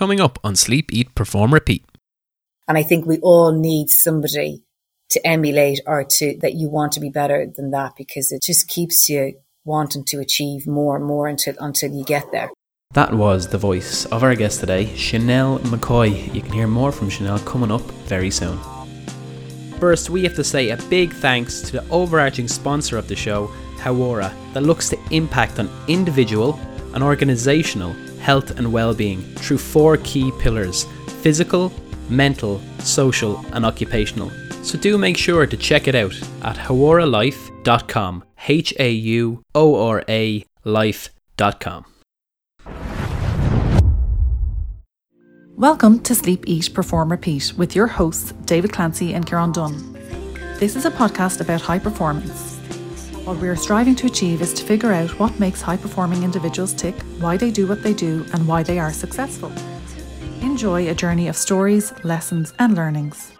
coming up on Sleep, Eat, Perform, Repeat. And I think we all need somebody to emulate or to that you want to be better than that because it just keeps you wanting to achieve more and more until until you get there. That was the voice of our guest today, Chanelle McCoy. You can hear more from Chanelle coming up very soon. First, we have to say a big thanks to the overarching sponsor of the show, Hauora, that looks to impact on individual and organisational health and well-being through four key pillars: physical, mental, social, and occupational. So do make sure to check it out at hauoralife.com. H A U O R A life.com. Welcome to Sleep, Eat, Perform, Repeat with your hosts, David Clancy and Kieran Dunn. This is a podcast about high performance. What we are striving to achieve is to figure out what makes high performing individuals tick, why they do what they do, and why they are successful. Enjoy a journey of stories, lessons, and learnings.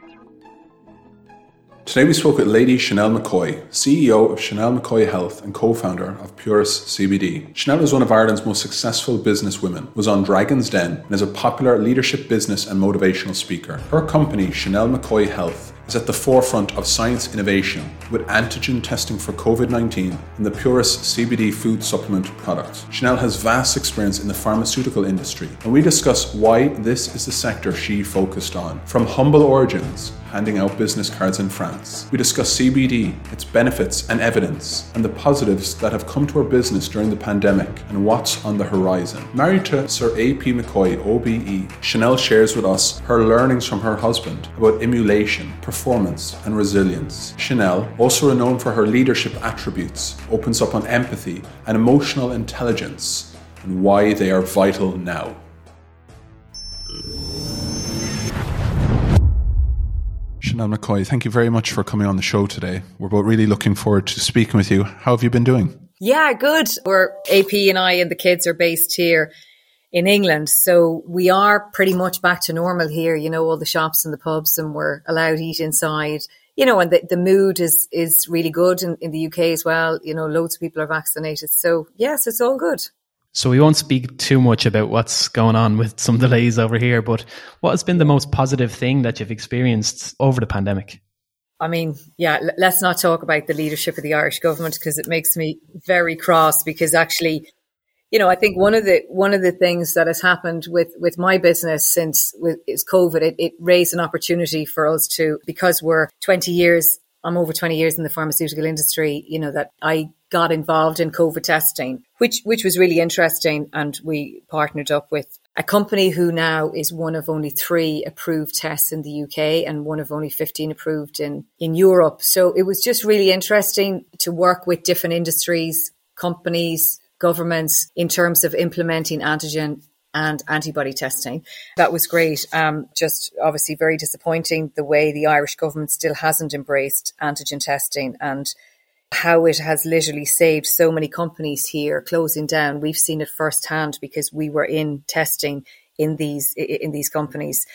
Today we spoke with Lady Chanelle McCoy, CEO of Chanelle McCoy Health and co-founder of Pureis CBD. Chanelle is one of Ireland's most successful businesswomen, was on Dragon's Den, and is a popular leadership business and motivational speaker. Her company, Chanelle McCoy Health, is at the forefront of science innovation with antigen testing for COVID 19 and the Pureis CBD food supplement product. Chanelle has vast experience in the pharmaceutical industry, and we discuss why this is the sector she focused on. From humble origins, handing out business cards in France. We discuss CBD, its benefits and evidence, and the positives that have come to our business during the pandemic and what's on the horizon. Married to Sir A.P. McCoy, OBE, Chanelle shares with us her learnings from her husband about emulation, performance, and resilience. Chanelle, also renowned for her leadership attributes, opens up on empathy and emotional intelligence and why they are vital now. Chanelle McCoy, thank you very much for coming on the show today. We're both really looking forward to speaking with you. How have you been doing? Yeah, good. We're AP and I and the kids are based here in England. So we are pretty much back to normal here, you know, all the shops and the pubs and we're allowed to eat inside. You know, and the, the mood is is really good in, in the UK as well. You know, loads of people are vaccinated. So yes, it's all good. So we won't speak too much about what's going on with some delays over here, but what has been the most positive thing that you've experienced over the pandemic? I mean, yeah, l- let's not talk about the leadership of the Irish government because it makes me very cross because actually, you know, I think one of the one of the things that has happened with with my business since with is COVID, it, it raised an opportunity for us to because we're 20 years I'm over 20 years in the pharmaceutical industry, you know, that I got involved in COVID testing, which, which was really interesting. And we partnered up with a company who now is one of only three approved tests in the UK and one of only 15 approved in, in Europe. So it was just really interesting to work with different industries, companies, governments in terms of implementing antigen and antibody testing. That was great. Um, just obviously very disappointing the way the Irish government still hasn't embraced antigen testing and how it has literally saved so many companies here closing down. We've seen it firsthand because we were in testing in these in these companies.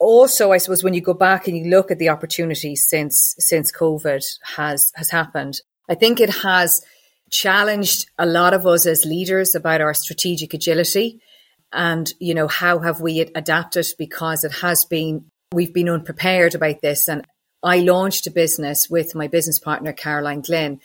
Also, I suppose when you go back and you look at the opportunities since since COVID has has happened, I think it has challenged a lot of us as leaders about our strategic agility and you know how have we adapted? Because it has been we've been unprepared about this. And I launched a business with my business partner Caroline Glynn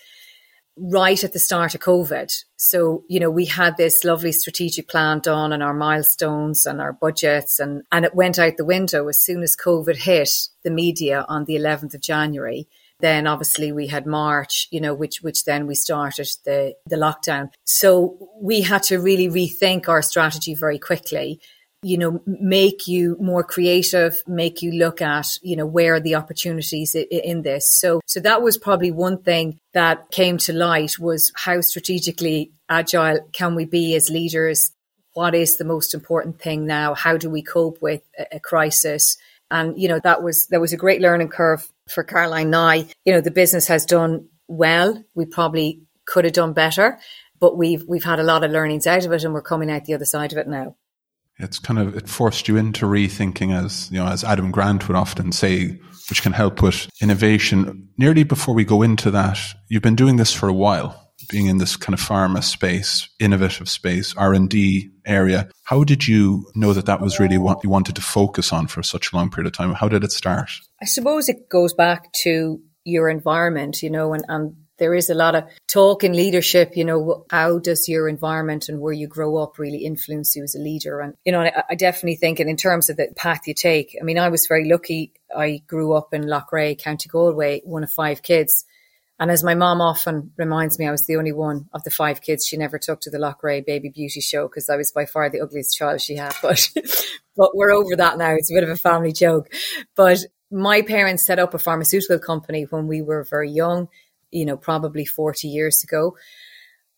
right at the start of COVID. So, you know, we had this lovely strategic plan done and our milestones and our budgets and, and it went out the window as soon as COVID hit the media on the 11th of January then obviously we had March, you know, which which then we started the the lockdown. So we had to really rethink our strategy very quickly. You know, make you more creative, make you look at, you know, where are the opportunities in this. So, so that was probably one thing that came to light was how strategically agile can we be as leaders? What is the most important thing now? How do we cope with a crisis? And, you know, that was, there was a great learning curve for Caroline now, you know, the business has done well. We probably could have done better, but we've we've had a lot of learnings out of it and we're coming out the other side of it now. It's kind of it forced you into rethinking as you know, as Adam Grant would often say, which can help with innovation. Nearly before we go into that, you've been doing this for a while. Being in this kind of pharma space, innovative space, R and D area. How did you know that that was really what you wanted to focus on for such a long period of time? How did it start? I suppose it goes back to your environment, you know, and, and there is a lot of talk in leadership, you know, how does your environment and where you grow up really influence you as a leader? And, you know, I, I definitely think, and in terms of the path you take, I mean, I was very lucky. I grew up in Loughrea, County Galway, one of five kids. And as my mom often reminds me, I was the only one of the five kids she never took to the Loughrea baby beauty show because I was by far the ugliest child she had. But, but we're over that now. It's a bit of a family joke. But my parents set up a pharmaceutical company when we were very young you know, probably 40 years ago.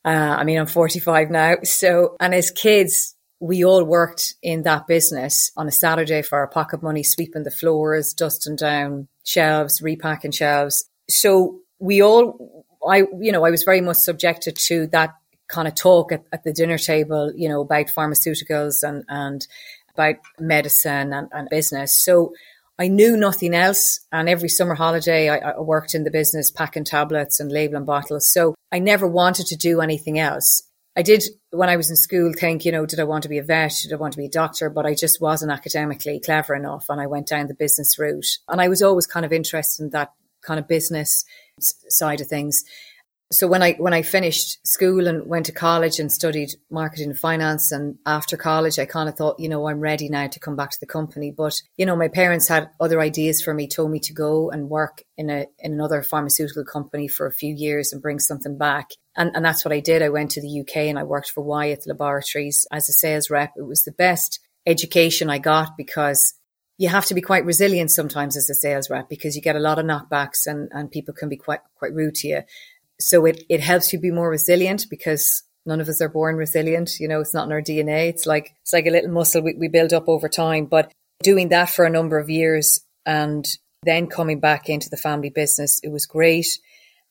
Uh, I mean, I'm 45 now. So, and as kids, we all worked in that business on a Saturday for our pocket money, sweeping the floors, dusting down shelves, repacking shelves. So we all, I, you know, I was very much subjected to that kind of talk at, at the dinner table, you know, about pharmaceuticals and, and about medicine and, and business. So I knew nothing else. And every summer holiday, I, I, worked in the business packing tablets and labeling bottles. So I never wanted to do anything else. I did, when I was in school, think, you know, did I want to be a vet? Did I want to be a doctor? But I just wasn't academically clever enough. And I went down the business route. And I was always kind of interested in that kind of business side of things. So when I when I finished school and went to college and studied marketing and finance and after college I kind of thought you know I'm ready now to come back to the company. But you know my parents had other ideas for me told me to go and work in a in another pharmaceutical company for a few years and bring something back. And and that's what I did. I went to the UK and I worked for Wyeth Laboratories. As a sales rep it was the best education I got because you have to be quite resilient sometimes as a sales rep because you get a lot of knockbacks and, and people can be quite quite rude to you so it, it helps you be more resilient because none of us are born resilient. You know, it's not in our DNA. It's like, it's like a little muscle we, we build up over time. But doing that for a number of years and then coming back into the family business, it was great.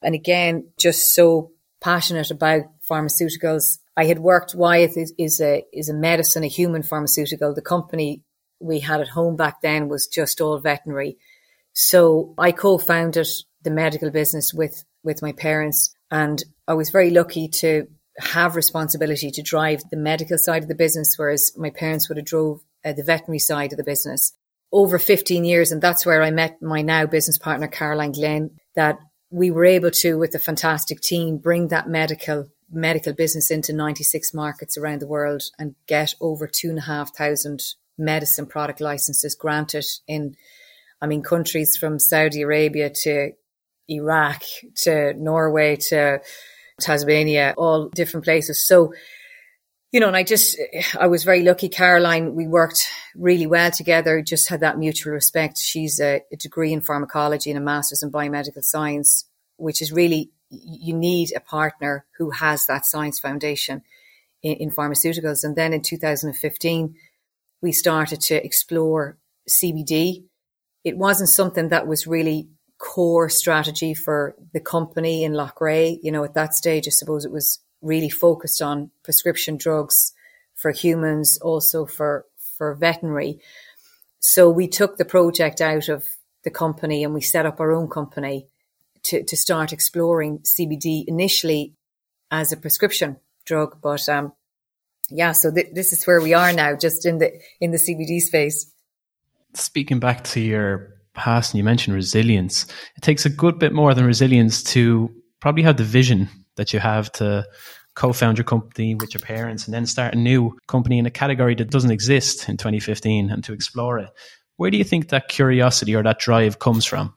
And again, just so passionate about pharmaceuticals. I had worked, Wyeth is, is a, is a medicine, a human pharmaceutical. The company we had at home back then was just all veterinary. So I co-founded the medical business with with my parents. And I was very lucky to have responsibility to drive the medical side of the business, whereas my parents would have drove uh, the veterinary side of the business over 15 years. And that's where I met my now business partner, Caroline Glynn, that we were able to, with a fantastic team, bring that medical medical business into 96 markets around the world and get over two and a half thousand medicine product licenses granted in, I mean, countries from Saudi Arabia to Iraq to Norway to Tasmania, all different places. So, you know, and I just, I was very lucky. Caroline, we worked really well together, just had that mutual respect. She's a, a degree in pharmacology and a master's in biomedical science, which is really, you need a partner who has that science foundation in, in pharmaceuticals. And then in 2015, we started to explore CBD. It wasn't something that was really core strategy for the company in Loughrea. You know, at that stage, I suppose it was really focused on prescription drugs for humans, also for, for veterinary. So we took the project out of the company and we set up our own company to, to start exploring CBD initially as a prescription drug. But, um, yeah, so th- this is where we are now, just in the, in the CBD space. Speaking back to your past and you mentioned resilience, it takes a good bit more than resilience to probably have the vision that you have to co-found your company with your parents and then start a new company in a category that doesn't exist in 2015 and to explore it. Where do you think that curiosity or that drive comes from?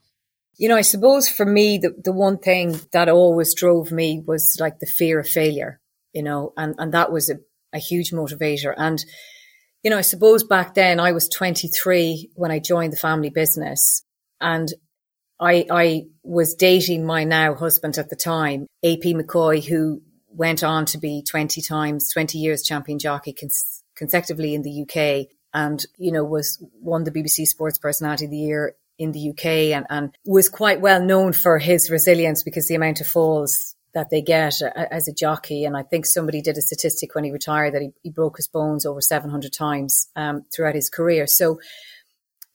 You know, I suppose for me, the, the one thing that always drove me was like the fear of failure, you know, and, and that was a, a huge motivator. And you know, I suppose back then I was 23 when I joined the family business and I, I was dating my now husband at the time, AP McCoy, who went on to be 20 times, 20 years champion jockey cons- consecutively in the UK and, you know, was won the BBC Sports Personality of the Year in the UK and, and was quite well known for his resilience because the amount of falls that they get as a jockey. And I think somebody did a statistic when he retired that he, he broke his bones over 700 times um, throughout his career. So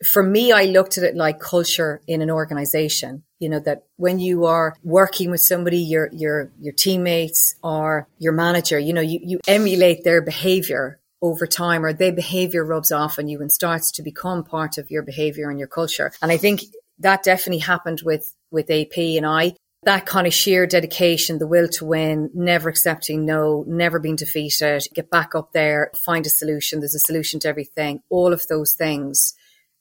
for me, I looked at it like culture in an organization. You know, that when you are working with somebody, your, your, your teammates or your manager, you know, you, you emulate their behavior over time or their behavior rubs off on you and starts to become part of your behavior and your culture. And I think that definitely happened with, with AP and I. That kind of sheer dedication, the will to win, never accepting no, never being defeated, get back up there, find a solution. There's a solution to everything. All of those things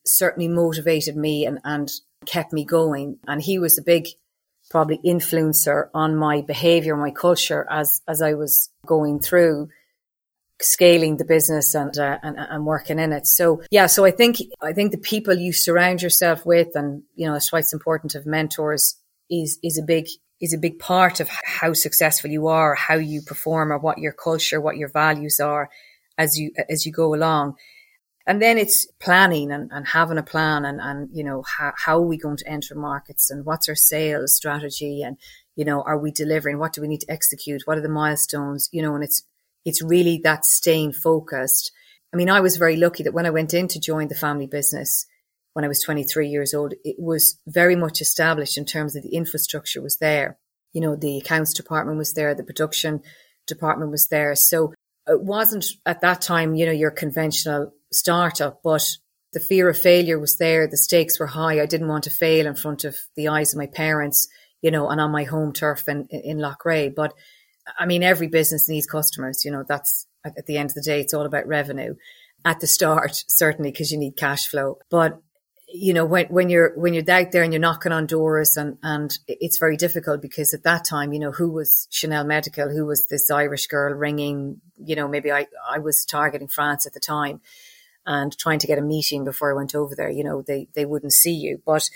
certainly motivated me and, and kept me going. And he was a big, probably influencer on my behavior, my culture as, as I was going through scaling the business and, uh, and, and working in it. So yeah, so I think, I think the people you surround yourself with and, you know, that's why it's important to have mentors is, is a big, is a big part of how successful you are, how you perform or what your culture, what your values are as you, as you go along. And then it's planning and, and having a plan and, and, you know, how, how are we going to enter markets and what's our sales strategy and, you know, are we delivering? What do we need to execute? What are the milestones? You know, and it's, it's really that staying focused. I mean, I was very lucky that when I went in to join the family business when I was 23 years old, it was very much established in terms of the infrastructure was there. You know, the accounts department was there, the production department was there. So it wasn't at that time, you know, your conventional startup, but the fear of failure was there. The stakes were high. I didn't want to fail in front of the eyes of my parents, you know, and on my home turf in, in Loughrea. But I mean, every business needs customers. You know, that's at the end of the day, it's all about revenue at the start, certainly because you need cash flow. But you know, when, when you're, when you're out there and you're knocking on doors and, and it's very difficult because at that time, you know, who was Chanelle Medical? Who was this Irish girl ringing? You know, maybe I, I was targeting France at the time and trying to get a meeting before I went over there. You know, they, they wouldn't see you, but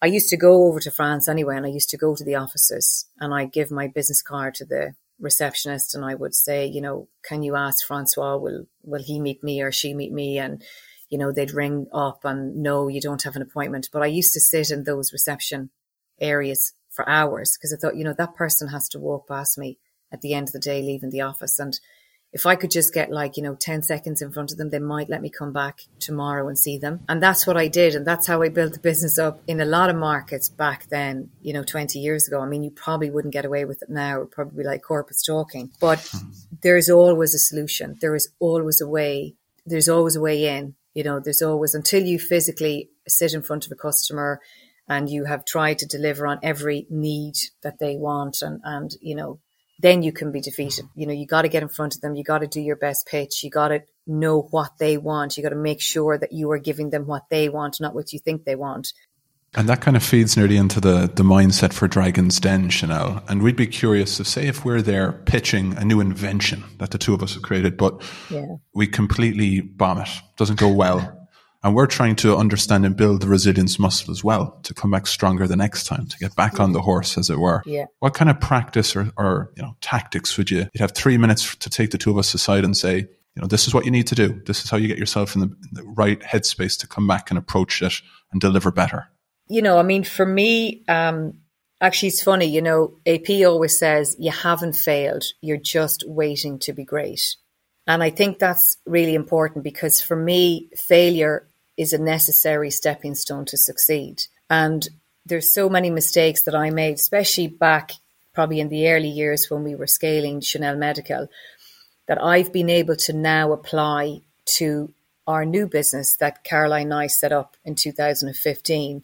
I used to go over to France anyway, and I used to go to the offices and I give my business card to the receptionist and I would say, you know, can you ask Francois, will, will he meet me or she meet me? And, you know, they'd ring up and no, you don't have an appointment. But I used to sit in those reception areas for hours because I thought, you know, that person has to walk past me at the end of the day, leaving the office. And if I could just get like, you know, 10 seconds in front of them, they might let me come back tomorrow and see them. And that's what I did. And that's how I built the business up in a lot of markets back then, you know, 20 years ago. I mean, you probably wouldn't get away with it now. It would probably be like corporate stalking, but mm-hmm. there's always a solution. There is always a way. There's always a way in you know, there's always until you physically sit in front of a customer and you have tried to deliver on every need that they want and, and you know, then you can be defeated. You know, you got to get in front of them. You got to do your best pitch. You got to know what they want. You got to make sure that you are giving them what they want, not what you think they want. And that kind of feeds nearly into the, the mindset for Dragon's Den, Chanelle. And we'd be curious to say if we're there pitching a new invention that the two of us have created, but yeah. we completely bomb it, doesn't go well. And we're trying to understand and build the resilience muscle as well to come back stronger the next time, to get back on the horse, as it were. Yeah. What kind of practice or, or you know tactics would you? You'd have three minutes to take the two of us aside and say, you know, this is what you need to do. This is how you get yourself in the, in the right headspace to come back and approach it and deliver better you know, I mean, for me, um, actually, it's funny, you know, AP always says you haven't failed, you're just waiting to be great. And I think that's really important because for me, failure is a necessary stepping stone to succeed. And there's so many mistakes that I made, especially back probably in the early years when we were scaling Chanelle Medical, that I've been able to now apply to our new business that Caroline and I set up in 2015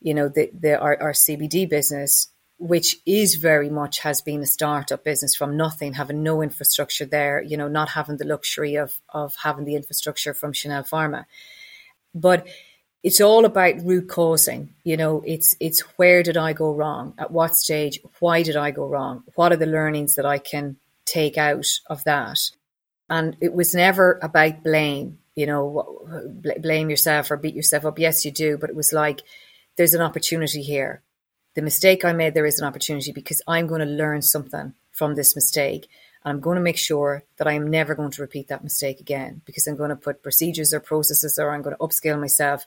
you know, the, the our, our CBD business, which is very much has been a startup business from nothing, having no infrastructure there, you know, not having the luxury of of having the infrastructure from Chanelle Pharma. But it's all about root causing. You know, it's it's where did I go wrong? At what stage? Why did I go wrong? What are the learnings that I can take out of that? And it was never about blame. You know, blame yourself or beat yourself up. Yes, you do, but it was like there's an opportunity here. The mistake I made, there is an opportunity because I'm going to learn something from this mistake. And I'm going to make sure that I am never going to repeat that mistake again because I'm going to put procedures or processes or I'm going to upscale myself.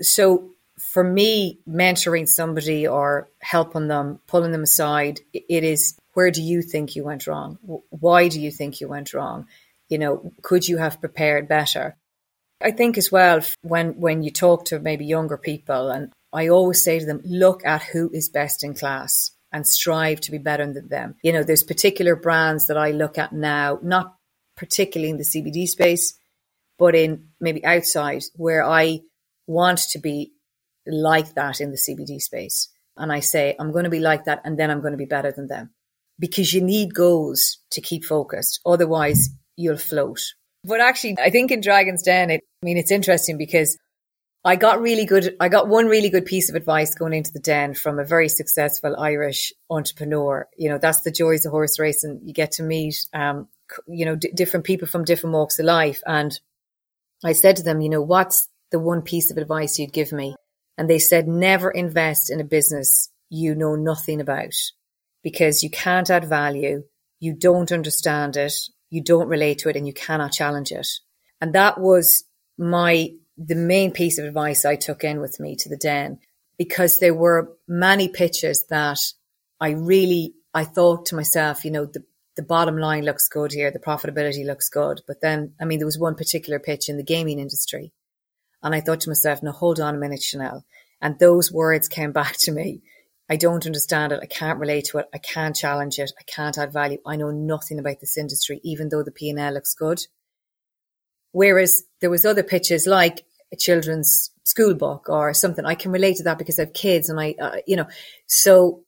So for me, mentoring somebody or helping them, pulling them aside, it is where do you think you went wrong? Why do you think you went wrong? You know, could you have prepared better? I think as well when when you talk to maybe younger people, and I always say to them, look at who is best in class and strive to be better than them. You know, there's particular brands that I look at now, not particularly in the CBD space, but in maybe outside where I want to be like that in the CBD space. And I say, I'm going to be like that and then I'm going to be better than them because you need goals to keep focused. Otherwise you'll float. But actually, I think in Dragon's Den, it, I mean, it's interesting because I got really good. I got one really good piece of advice going into the den from a very successful Irish entrepreneur. You know, that's the joys of horse racing. You get to meet, um, you know, d- different people from different walks of life. And I said to them, you know, what's the one piece of advice you'd give me? And they said, never invest in a business you know nothing about because you can't add value. You don't understand it. You don't relate to it and you cannot challenge it. And that was my the main piece of advice I took in with me to the den because there were many pitches that I really, I thought to myself, you know, the, the bottom line looks good here. The profitability looks good. But then, I mean, there was one particular pitch in the gaming industry. And I thought to myself, now hold on a minute, Chanelle. And those words came back to me. I don't understand it. I can't relate to it. I can't challenge it. I can't add value. I know nothing about this industry, even though the P&L looks good. Whereas there was other pitches like a children's school book or something. I can relate to that because I have kids and I, uh, you know, so,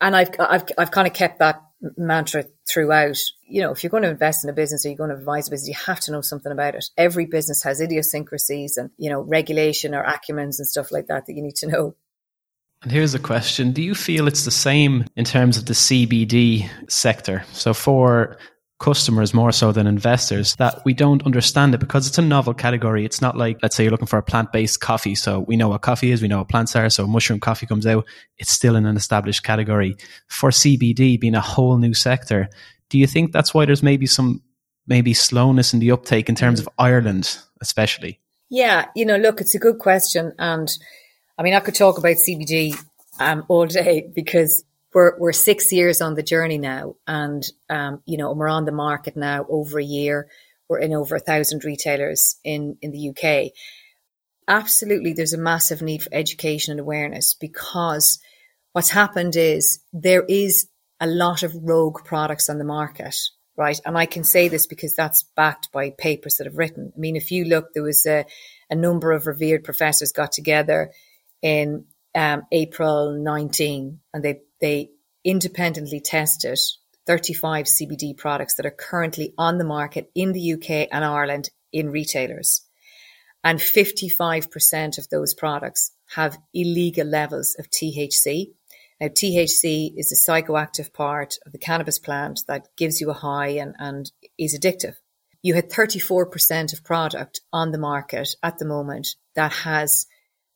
and I've, I've, I've kind of kept that mantra throughout. You know, if you're going to invest in a business or you're going to advise a business, you have to know something about it. Every business has idiosyncrasies and, you know, regulation or acumens and stuff like that that you need to know. And here's a question. Do you feel it's the same in terms of the CBD sector? So for customers more so than investors that we don't understand it because it's a novel category. It's not like, let's say you're looking for a plant based coffee. So we know what coffee is, we know what plants are. So mushroom coffee comes out. It's still in an established category. For CBD being a whole new sector, do you think that's why there's maybe some maybe slowness in the uptake in terms of Ireland, especially? Yeah, you know, look, it's a good question. And I mean, I could talk about CBD um, all day because we're we're six years on the journey now, and um, you know we're on the market now over a year. We're in over a thousand retailers in in the UK. Absolutely, there's a massive need for education and awareness because what's happened is there is a lot of rogue products on the market, right? And I can say this because that's backed by papers that have written. I mean, if you look, there was a, a number of revered professors got together in um, April 19 and they they independently tested 35 CBD products that are currently on the market in the UK and Ireland in retailers. And 55% of those products have illegal levels of THC. Now, THC is a psychoactive part of the cannabis plant that gives you a high and, and is addictive. You had 34% of product on the market at the moment that has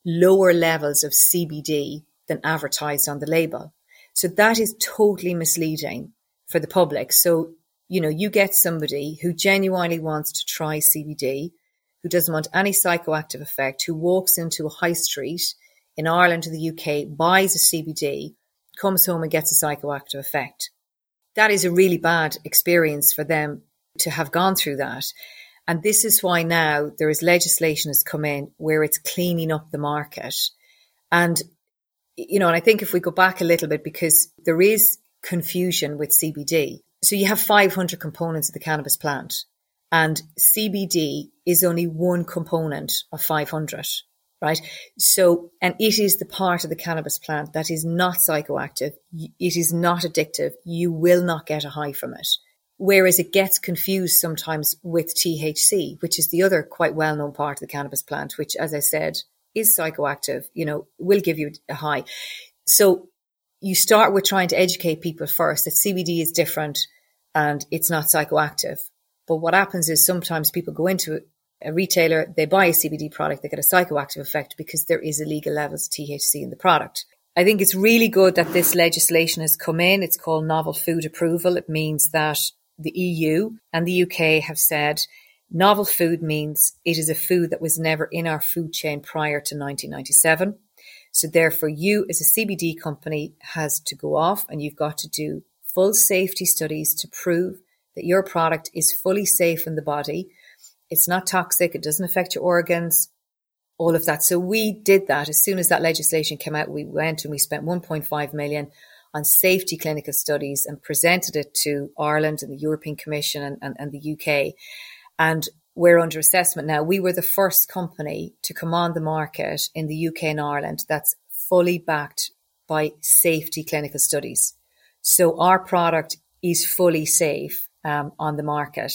lower levels of CBD than advertised on the label. So that is totally misleading for the public. So, you know, you get somebody who genuinely wants to try CBD, who doesn't want any psychoactive effect, who walks into a high street in Ireland or the UK, buys a CBD, comes home and gets a psychoactive effect. That is a really bad experience for them to have gone through that. And this is why now there is legislation has come in where it's cleaning up the market. And you know, and I think if we go back a little bit, because there is confusion with CBD. So you have 500 components of the cannabis plant and CBD is only one component of 500, right? So, and it is the part of the cannabis plant that is not psychoactive. It is not addictive. You will not get a high from it. Whereas it gets confused sometimes with THC, which is the other quite well known part of the cannabis plant, which, as I said, is psychoactive, you know, will give you a high. So you start with trying to educate people first that CBD is different and it's not psychoactive. But what happens is sometimes people go into a retailer, they buy a CBD product, they get a psychoactive effect because there is illegal levels of THC in the product. I think it's really good that this legislation has come in. It's called novel food approval. It means that the EU and the UK have said Novel food means it is a food that was never in our food chain prior to 1997. So therefore you as a CBD company has to go off and you've got to do full safety studies to prove that your product is fully safe in the body It's not toxic. It doesn't affect your organs, all of that. So we did that. As soon as that legislation came out, we went and we spent 1.5 million on safety clinical studies and presented it to Ireland and the European Commission and, and, and the UK. And we're under assessment now. We were the first company to come on the market in the UK and Ireland that's fully backed by safety clinical studies. So our product is fully safe um, on the market.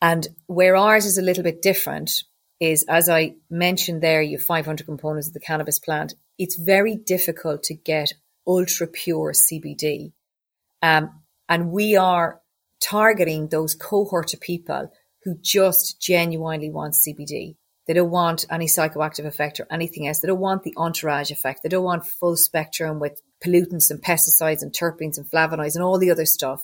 And where ours is a little bit different is, as I mentioned there, you have 500 components of the cannabis plant. It's very difficult to get ultra pure CBD. Um, and we are targeting those cohort of people who just genuinely want CBD. They don't want any psychoactive effect or anything else. They don't want the entourage effect. They don't want full spectrum with pollutants and pesticides and terpenes and flavonoids and all the other stuff.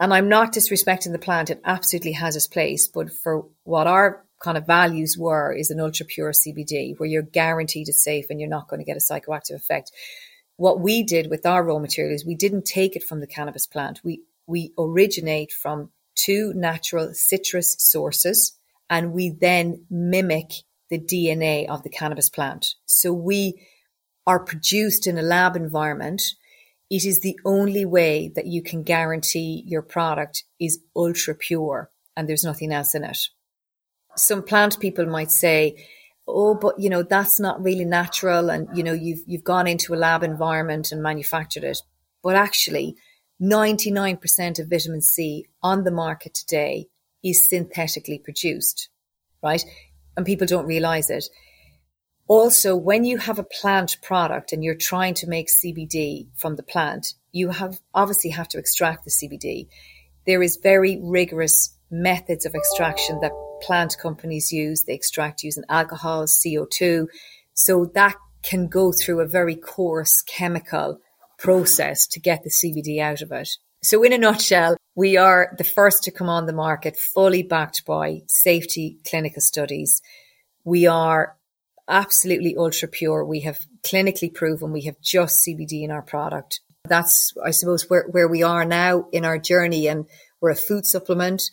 And I'm not disrespecting the plant. It absolutely has its place. But for what our kind of values were is an ultra pure CBD where you're guaranteed it's safe and you're not going to get a psychoactive effect. What we did with our raw materials, we didn't take it from the cannabis plant. We, we originate from two natural citrus sources and we then mimic the DNA of the cannabis plant. So we are produced in a lab environment it is the only way that you can guarantee your product is ultra pure and there's nothing else in it. Some plant people might say, oh, but you know, that's not really natural. And, you know, you've, you've gone into a lab environment and manufactured it. But actually, 99% of vitamin C on the market today is synthetically produced, right? And people don't realize it. Also, when you have a plant product and you're trying to make CBD from the plant, you have obviously have to extract the CBD. There is very rigorous methods of extraction that plant companies use. They extract using alcohol, CO2. So that can go through a very coarse chemical process to get the CBD out of it. So in a nutshell, we are the first to come on the market fully backed by safety clinical studies. We are absolutely ultra pure. We have clinically proven we have just CBD in our product. That's, I suppose, where, where we are now in our journey. And we're a food supplement.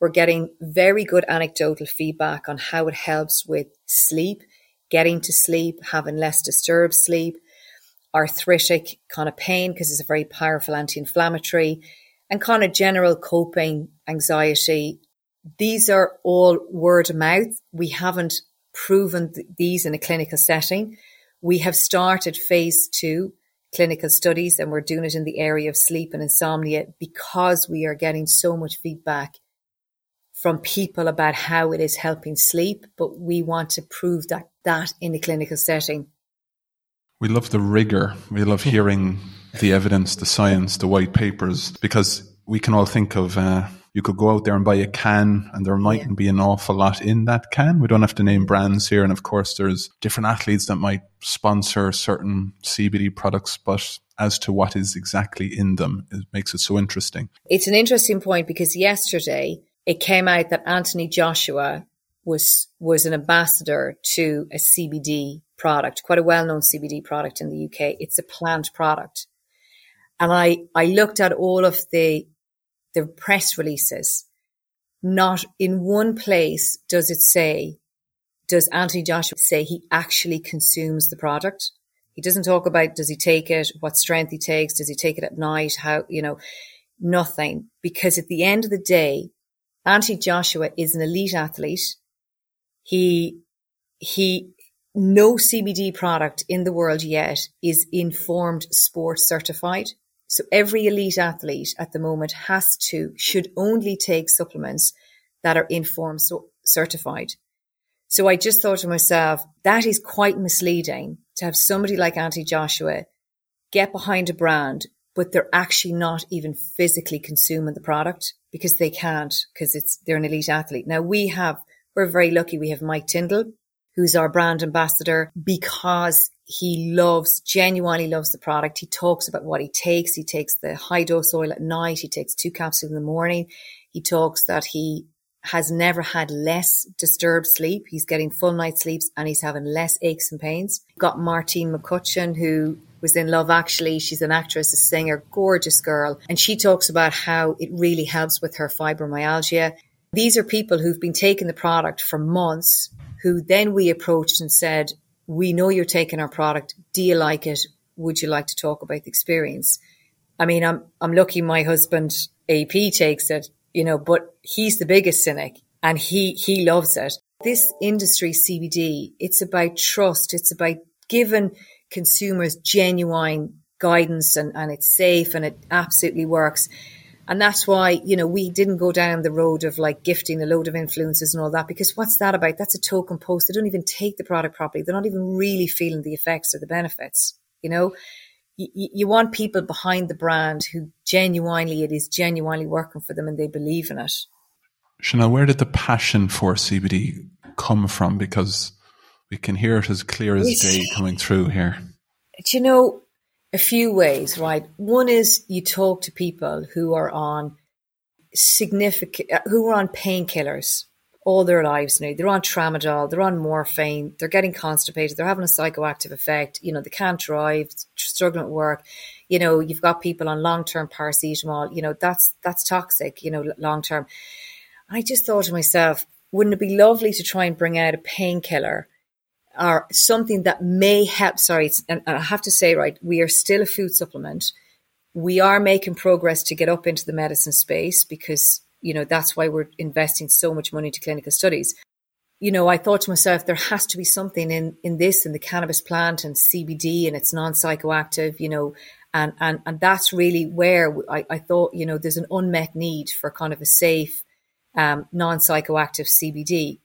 We're getting very good anecdotal feedback on how it helps with sleep, getting to sleep, having less disturbed sleep, arthritic kind of pain, because it's a very powerful anti inflammatory, and kind of general coping anxiety. These are all word of mouth. We haven't proven th- these in a clinical setting. We have started phase two clinical studies and we're doing it in the area of sleep and insomnia because we are getting so much feedback from people about how it is helping sleep, but we want to prove that that in a clinical setting. We love the rigor. We love hearing the evidence, the science, the white papers, because we can all think of uh, you could go out there and buy a can and there mightn't yeah. be an awful lot in that can. We don't have to name brands here. And of course, there's different athletes that might sponsor certain CBD products, but as to what is exactly in them, it makes it so interesting. It's an interesting point because yesterday it came out that Anthony Joshua was, was an ambassador to a CBD product, quite a well-known CBD product in the UK. It's a plant product. And I, I looked at all of the the press releases, not in one place does it say, does Anthony Joshua say he actually consumes the product? He doesn't talk about does he take it, what strength he takes, does he take it at night, how, you know, nothing. Because at the end of the day, Anthony Joshua is an elite athlete. He, he, no CBD product in the world yet is informed sports certified. So every elite athlete at the moment has to, should only take supplements that are informed so certified. So I just thought to myself, that is quite misleading to have somebody like Anthony Joshua get behind a brand, but they're actually not even physically consuming the product because they can't, because it's, they're an elite athlete. Now we have, we're very lucky. We have Mike Tindall, who's our brand ambassador because he loves, genuinely loves the product. He talks about what he takes. He takes the high dose oil at night. He takes two capsules in the morning. He talks that he has never had less disturbed sleep. He's getting full night sleeps and he's having less aches and pains. Got Martine McCutcheon, who was in Love Actually. She's an actress, a singer, gorgeous girl. And she talks about how it really helps with her fibromyalgia. These are people who've been taking the product for months, who then we approached and said, we know you're taking our product. Do you like it? Would you like to talk about the experience? I mean, I'm, I'm lucky my husband AP takes it, you know, but he's the biggest cynic and he, he loves it. This industry CBD, it's about trust. It's about giving consumers genuine guidance and, and it's safe and it absolutely works. And that's why, you know, we didn't go down the road of like gifting a load of influencers and all that because what's that about? That's a token post. They don't even take the product properly. They're not even really feeling the effects or the benefits, you know? You, you want people behind the brand who genuinely, it is genuinely working for them and they believe in it. Chanelle, where did the passion for CBD come from? Because we can hear it as clear as day coming through here. Do you know, a few ways, right? One is you talk to people who are on significant, uh, who are on painkillers all their lives now. They're on tramadol, they're on morphine, they're getting constipated, they're having a psychoactive effect. You know, they can't drive, struggling at work. You know, you've got people on long term paracetamol. You know, that's that's toxic. You know, long term. I just thought to myself, wouldn't it be lovely to try and bring out a painkiller or something that may help. Sorry, and I have to say, right, we are still a food supplement. We are making progress to get up into the medicine space because, you know, that's why we're investing so much money into clinical studies. You know, I thought to myself, there has to be something in, in this, in the cannabis plant and CBD and it's non psychoactive, you know, and, and, and that's really where I, I thought, you know, there's an unmet need for kind of a safe, um, non psychoactive CBD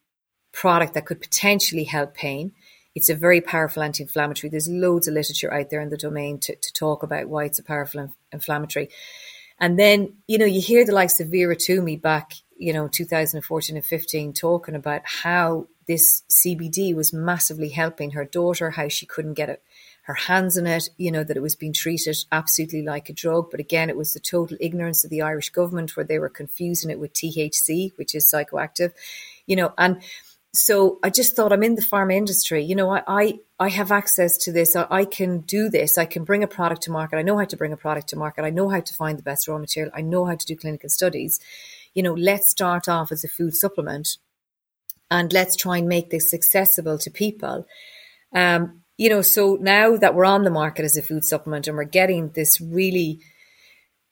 product that could potentially help pain. It's a very powerful anti-inflammatory. There's loads of literature out there in the domain to, to talk about why it's a powerful inflammatory. And then, you know, you hear the likes of Vera Twomey back, you know, 2014 and 15 talking about how this CBD was massively helping her daughter, how she couldn't get it, her hands on it, you know, that it was being treated absolutely like a drug. But again, it was the total ignorance of the Irish government where they were confusing it with THC, which is psychoactive, you know, and so I just thought I'm in the pharma industry. You know, I, I, I have access to this. I, I, can do this. I can bring a product to market. I know how to bring a product to market. I know how to find the best raw material. I know how to do clinical studies. You know, let's start off as a food supplement and let's try and make this accessible to people. Um, you know, so now that we're on the market as a food supplement and we're getting this really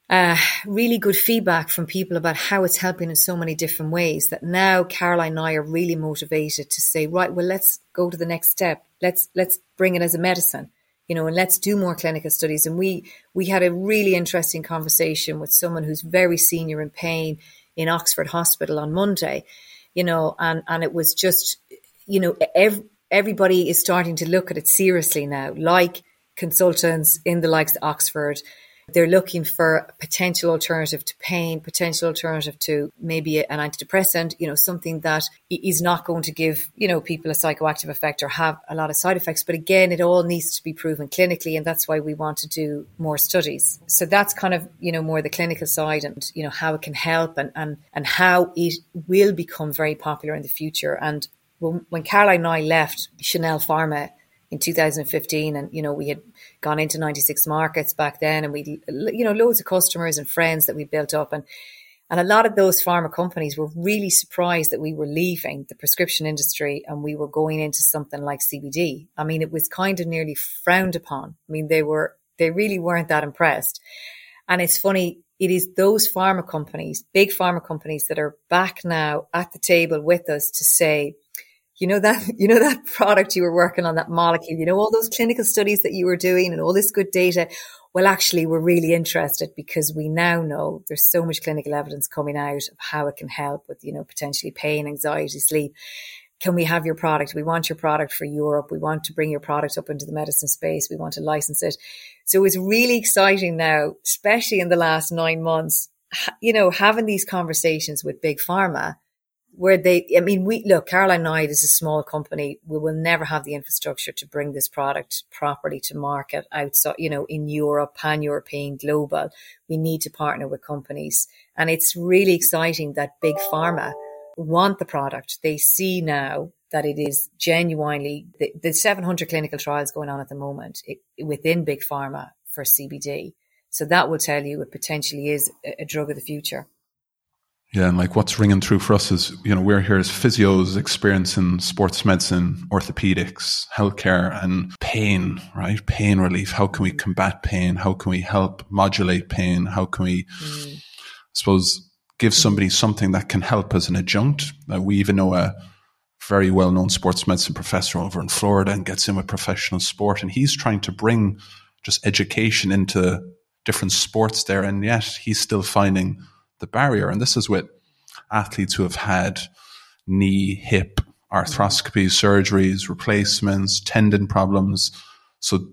uh, really good feedback from people about how it's helping in so many different ways that now Caroline and I are really motivated to say, right, well, let's go to the next step. Let's, let's bring it as a medicine, you know, and let's do more clinical studies. And we, we had a really interesting conversation with someone who's very senior in pain in Oxford Hospital on Monday, you know, and, and it was just, you know, ev- everybody is starting to look at it seriously now, like consultants in the likes of Oxford, they're looking for a potential alternative to pain, potential alternative to maybe an antidepressant, you know, something that is not going to give, you know, people a psychoactive effect or have a lot of side effects. But again, it all needs to be proven clinically. And that's why we want to do more studies. So that's kind of, you know, more the clinical side and, you know, how it can help and, and, and how it will become very popular in the future. And when, when Caroline and I left Chanelle Pharma in 2015 and, you know, we had gone into 96 markets back then and we, you know, loads of customers and friends that we built up. And, and a lot of those pharma companies were really surprised that we were leaving the prescription industry and we were going into something like CBD. I mean, it was kind of nearly frowned upon. I mean, they were, they really weren't that impressed. And it's funny, it is those pharma companies, big pharma companies that are back now at the table with us to say, you know that you know that product you were working on that molecule you know all those clinical studies that you were doing and all this good data? Well actually we're really interested because we now know there's so much clinical evidence coming out of how it can help with you know potentially pain anxiety sleep. Can we have your product? We want your product for europe. We want to bring your product up into the medicine space. We want to license it. So it's really exciting now especially in the last 9 months you know having these conversations with big pharma where they, I mean, we look, Caroline Knight is a small company. We will never have the infrastructure to bring this product properly to market outside, you know, in Europe, pan European, global. We need to partner with companies. And it's really exciting that big pharma want the product. They see now that it is genuinely the, the 700 clinical trials going on at the moment it, within big pharma for CBD. So that will tell you it potentially is a, a drug of the future. Yeah, and like what's ringing through for us is, you know, we're here as physios experiencing sports medicine, orthopedics, healthcare, and pain, right? Pain relief. How can we combat pain? How can we help modulate pain? How can we, mm. I suppose, give somebody something that can help as an adjunct? Uh, we even know a very well known sports medicine professor over in Florida and gets in with professional sport, and he's trying to bring just education into different sports there, and yet he's still finding the barrier. And this is with athletes who have had knee, hip, arthroscopies, surgeries, replacements, tendon problems. So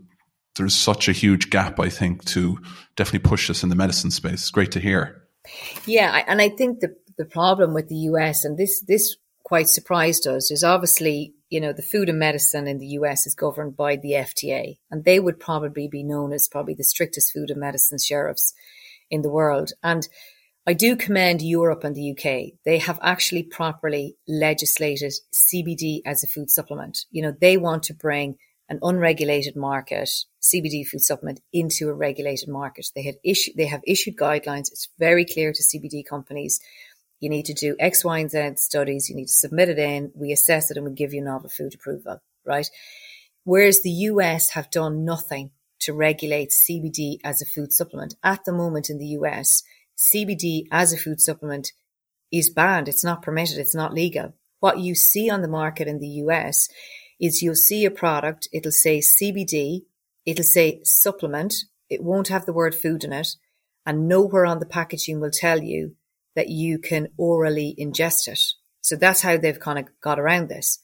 there's such a huge gap, I think, to definitely push this in the medicine space. It's great to hear. Yeah, and I think the the problem with the US, and this this quite surprised us, is obviously you know the food and medicine in the US is governed by the FDA, and they would probably be known as probably the strictest food and medicine sheriffs in the world. And I do commend Europe and the UK. They have actually properly legislated CBD as a food supplement. You know, they want to bring an unregulated market, CBD food supplement, into a regulated market. They had they have issued guidelines. It's very clear to CBD companies. You need to do X, Y, and Z studies. You need to submit it in. We assess it and we give you novel food approval, right? Whereas the US have done nothing to regulate CBD as a food supplement. At the moment in the US, CBD as a food supplement is banned. It's not permitted. It's not legal. What you see on the market in the US is you'll see a product. It'll say CBD. It'll say supplement. It won't have the word food in it. And nowhere on the packaging will tell you that you can orally ingest it. So that's how they've kind of got around this.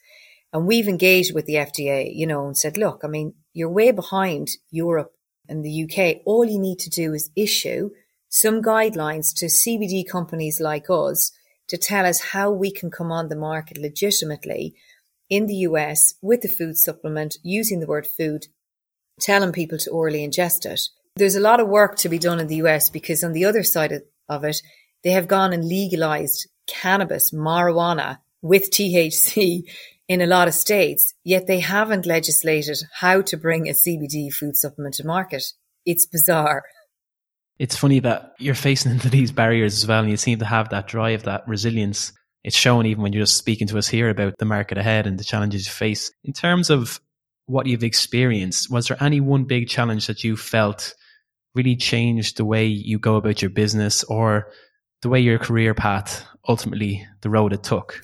And we've engaged with the FDA, you know, and said, look, I mean, you're way behind Europe and the UK. All you need to do is issue some guidelines to CBD companies like us to tell us how we can come on the market legitimately in the US with the food supplement, using the word food, telling people to orally ingest it. There's a lot of work to be done in the US because on the other side of it, they have gone and legalized cannabis, marijuana with THC in a lot of states, yet they haven't legislated how to bring a CBD food supplement to market. It's bizarre it's funny that you're facing into these barriers as well, and you seem to have that drive, that resilience. It's shown even when you're just speaking to us here about the market ahead and the challenges you face. In terms of what you've experienced, was there any one big challenge that you felt really changed the way you go about your business or the way your career path ultimately the road it took?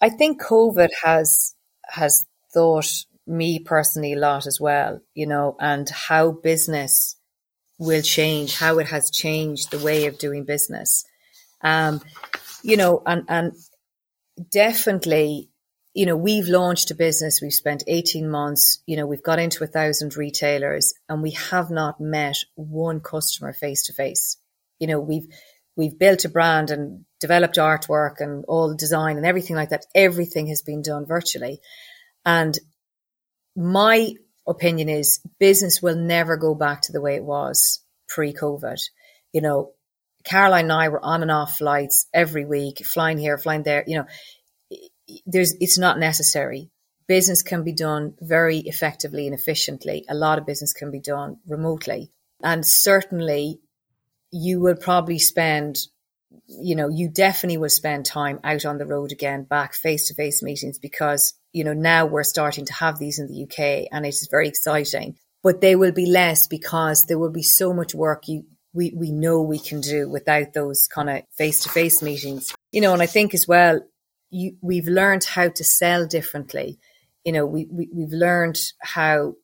I think COVID has has taught me personally a lot as well, you know, and how business will change, how it has changed the way of doing business. Um, you know, and, and definitely, you know, we've launched a business, we've spent 18 months, you know, we've got into a thousand retailers and we have not met one customer face to face. You know, we've, we've built a brand and developed artwork and all the design and everything like that. Everything has been done virtually. And my opinion is business will never go back to the way it was pre COVID. You know, Caroline and I were on and off flights every week, flying here, flying there. You know, there's, it's not necessary. Business can be done very effectively and efficiently. A lot of business can be done remotely. And certainly you will probably spend you know, you definitely will spend time out on the road again, back face to face meetings because, you know, now we're starting to have these in the UK and it is very exciting. But they will be less because there will be so much work you we, we know we can do without those kind of face to face meetings. You know, and I think as well, you, we've learned how to sell differently. You know, we, we, we've learned how,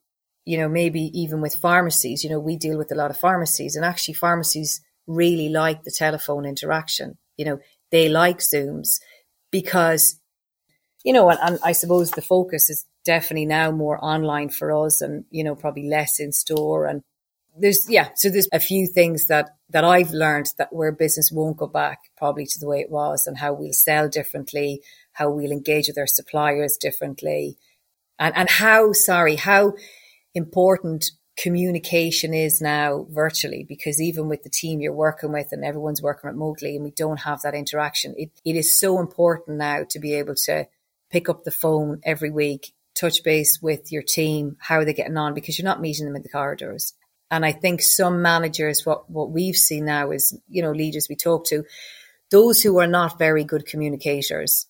you know, maybe even with pharmacies, you know, we deal with a lot of pharmacies and actually pharmacies really like the telephone interaction. You know, they like Zooms because, you know, and, and I suppose the focus is definitely now more online for us and, you know, probably less in store. And there's, yeah, so there's a few things that, that I've learned that where business won't go back probably to the way it was and how we'll sell differently, how we'll engage with our suppliers differently and, and how, sorry, how important communication is now virtually because even with the team you're working with and everyone's working remotely and we don't have that interaction, it, it is so important now to be able to pick up the phone every week, touch base with your team, how are they getting on because you're not meeting them in the corridors. And I think some managers, what, what we've seen now is, you know, leaders we talk to those who are not very good communicators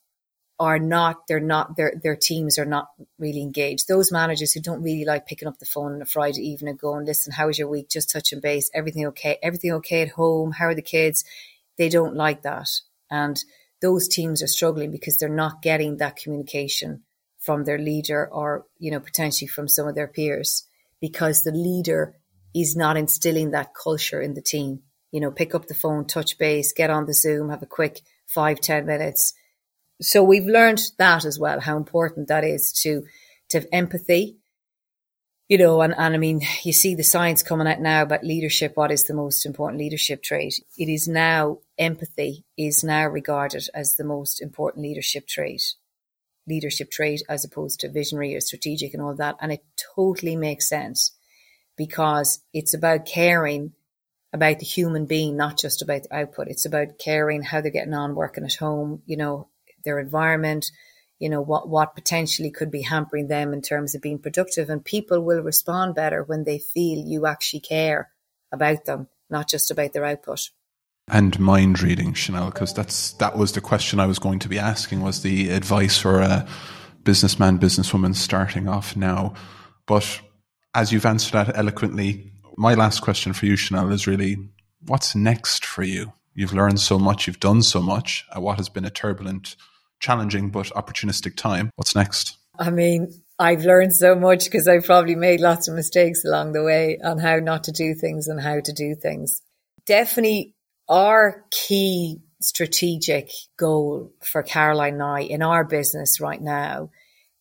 are not they're not their their teams are not really engaged. Those managers who don't really like picking up the phone on a Friday evening and going, listen, how was your week? Just touching base, everything okay, everything okay at home, how are the kids? They don't like that. And those teams are struggling because they're not getting that communication from their leader or, you know, potentially from some of their peers because the leader is not instilling that culture in the team. You know, pick up the phone, touch base, get on the Zoom, have a quick five, ten minutes so we've learned that as well, how important that is to, to have empathy, you know, and, and I mean, you see the science coming out now about leadership. What is the most important leadership trait? It is now empathy is now regarded as the most important leadership trait, leadership trait as opposed to visionary or strategic and all that. And it totally makes sense because it's about caring about the human being, not just about the output. It's about caring how they're getting on working at home, you know, their environment, you know, what, what potentially could be hampering them in terms of being productive. And people will respond better when they feel you actually care about them, not just about their output. And mind reading, Chanelle, because that's that was the question I was going to be asking was the advice for a businessman, businesswoman starting off now. But as you've answered that eloquently, my last question for you, Chanelle, is really what's next for you? You've learned so much, you've done so much at what has been a turbulent challenging but opportunistic time. What's next? I mean, I've learned so much because I've probably made lots of mistakes along the way on how not to do things and how to do things. Definitely our key strategic goal for Caroline and I in our business right now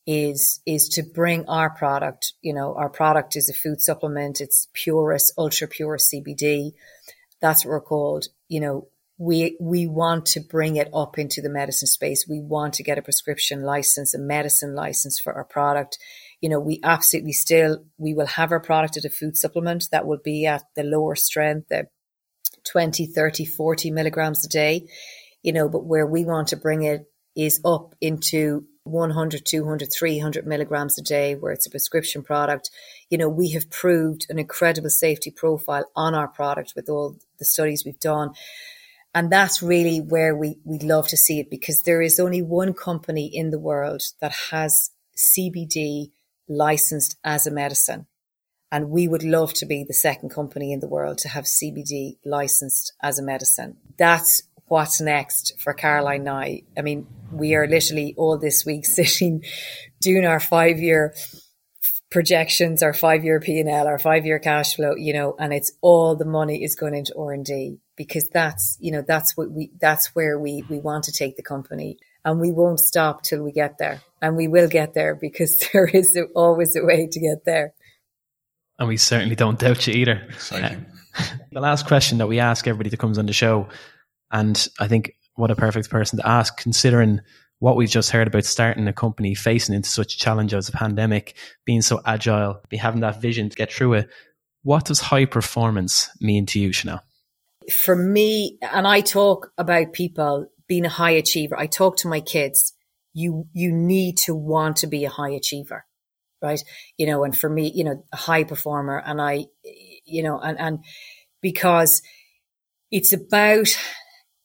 is is to bring our product, you know, our product is a food supplement, it's Pureis ultra pure CBD. That's what we're called. You know, we we want to bring it up into the medicine space. We want to get a prescription license, a medicine license for our product. You know, we absolutely still we will have our product as a food supplement that will be at the lower strength, the 20, 30, 40 milligrams a day. You know, but where we want to bring it is up into 100, 200, 300 milligrams a day, where it's a prescription product. You know, we have proved an incredible safety profile on our product with all the studies we've done. And that's really where we, we'd love to see it because there is only one company in the world that has CBD licensed as a medicine. And we would love to be the second company in the world to have CBD licensed as a medicine. That's what's next for Caroline I. I mean, we are literally all this week sitting doing our five year projections, our five year P&L, our five year cash flow, you know, and it's all the money is going into R&D because that's, you know, that's what we, that's where we, we want to take the company and we won't stop till we get there and we will get there because there is always a way to get there. And we certainly don't doubt you either. Exciting. Uh, the last question that we ask everybody that comes on the show, and I think what a perfect person to ask, considering what we've just heard about starting a company facing into such a challenge as a pandemic, being so agile, be having that vision to get through it. What does high performance mean to you, Chanelle? For me, and I talk about people being a high achiever. I talk to my kids. You, you need to want to be a high achiever, right? You know, and for me, you know, a high performer and I, you know, and, and because it's about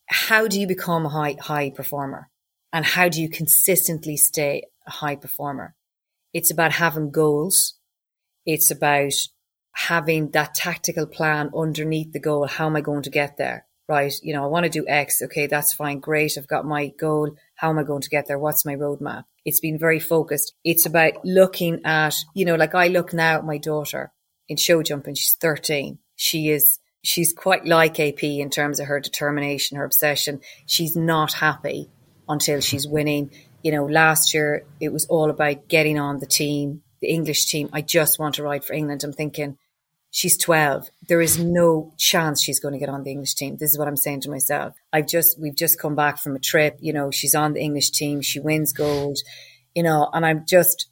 how do you become a high, high performer and how do you consistently stay a high performer? It's about having goals. It's about having that tactical plan underneath the goal. How am I going to get there? Right. You know, I want to do X. Okay. That's fine. Great. I've got my goal. How am I going to get there? What's my roadmap? It's been very focused. It's about looking at, you know, like I look now at my daughter in show jumping. She's 13. She is, she's quite like AP in terms of her determination, her obsession. She's not happy until she's winning. You know, last year it was all about getting on the team, the English team. I just want to ride for England. I'm thinking, she's 12. There is no chance she's going to get on the English team. This is what I'm saying to myself. I've just, we've just come back from a trip. You know, she's on the English team. She wins gold, you know, and I'm just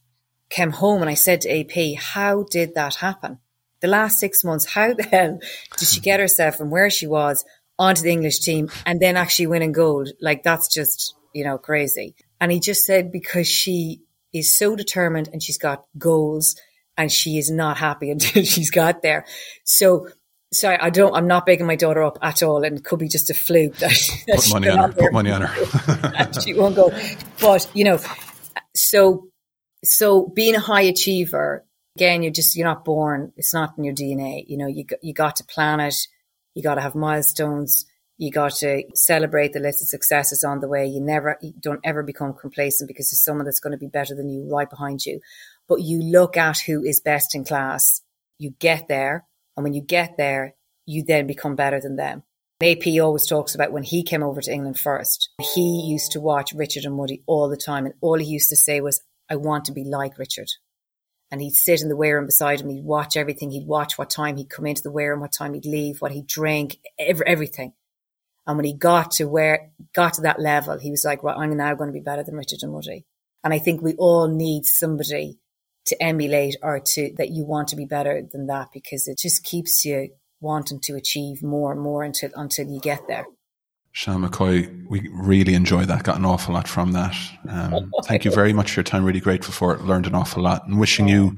came home and I said to AP, how did that happen? The last six months, how the hell did she get herself from where she was onto the English team and then actually winning gold? Like that's just, you know, crazy. And he just said, because she is so determined and she's got goals and she is not happy until she's got there. So, sorry, I don't. I'm not bigging my daughter up at all, and it could be just a fluke. That, that Put money on her. Put money on her. she won't go. But you know, so so being a high achiever again, you're just you're not born. It's not in your DNA. You know, you you got to plan it. You got to have milestones. You got to celebrate the list of successes on the way. You never, you don't ever become complacent because there's someone that's going to be better than you right behind you. But you look at who is best in class. You get there. And when you get there, you then become better than them. AP always talks about when he came over to England first, he used to watch Richard Dunwoody all the time. And all he used to say was, I want to be like Richard. And he'd sit in the room beside him. He'd watch everything. He'd watch what time he'd come into the room, what time he'd leave, what he'd drink, every, everything. And when he got to where, got to that level, he was like, right, I'm now going to be better than Richard Dunwoody. And I think we all need somebody to emulate or to, that you want to be better than that because it just keeps you wanting to achieve more and more until, until you get there. Chanelle McCoy, we really enjoyed that, got an awful lot from that. Um, thank you very much for your time. Really grateful for it. Learned an awful lot and wishing you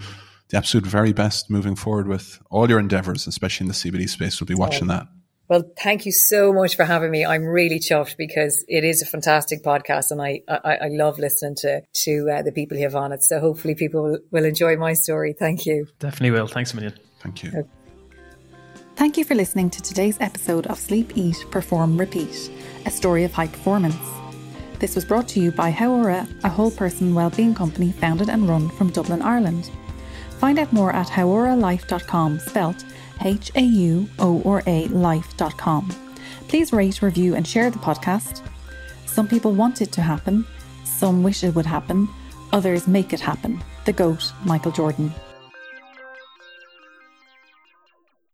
the absolute very best moving forward with all your endeavors, especially in the CBD space. We'll be watching that. Well, thank you so much for having me. I'm really chuffed because it is a fantastic podcast, and I I, I love listening to to uh, the people who have on it. So hopefully, people will, will enjoy my story. Thank you. Definitely will. Thanks a million. Thank you. Okay. Thank you for listening to today's episode of Sleep, Eat, Perform, Repeat, a story of high performance. This was brought to you by Hauora, a whole person wellbeing company founded and run from Dublin, Ireland. Find out more at hauoralife.com, spelt H A U O R A life.com. Please rate, review, and share the podcast. Some people want it to happen, some wish it would happen, others make it happen. The GOAT, Michael Jordan.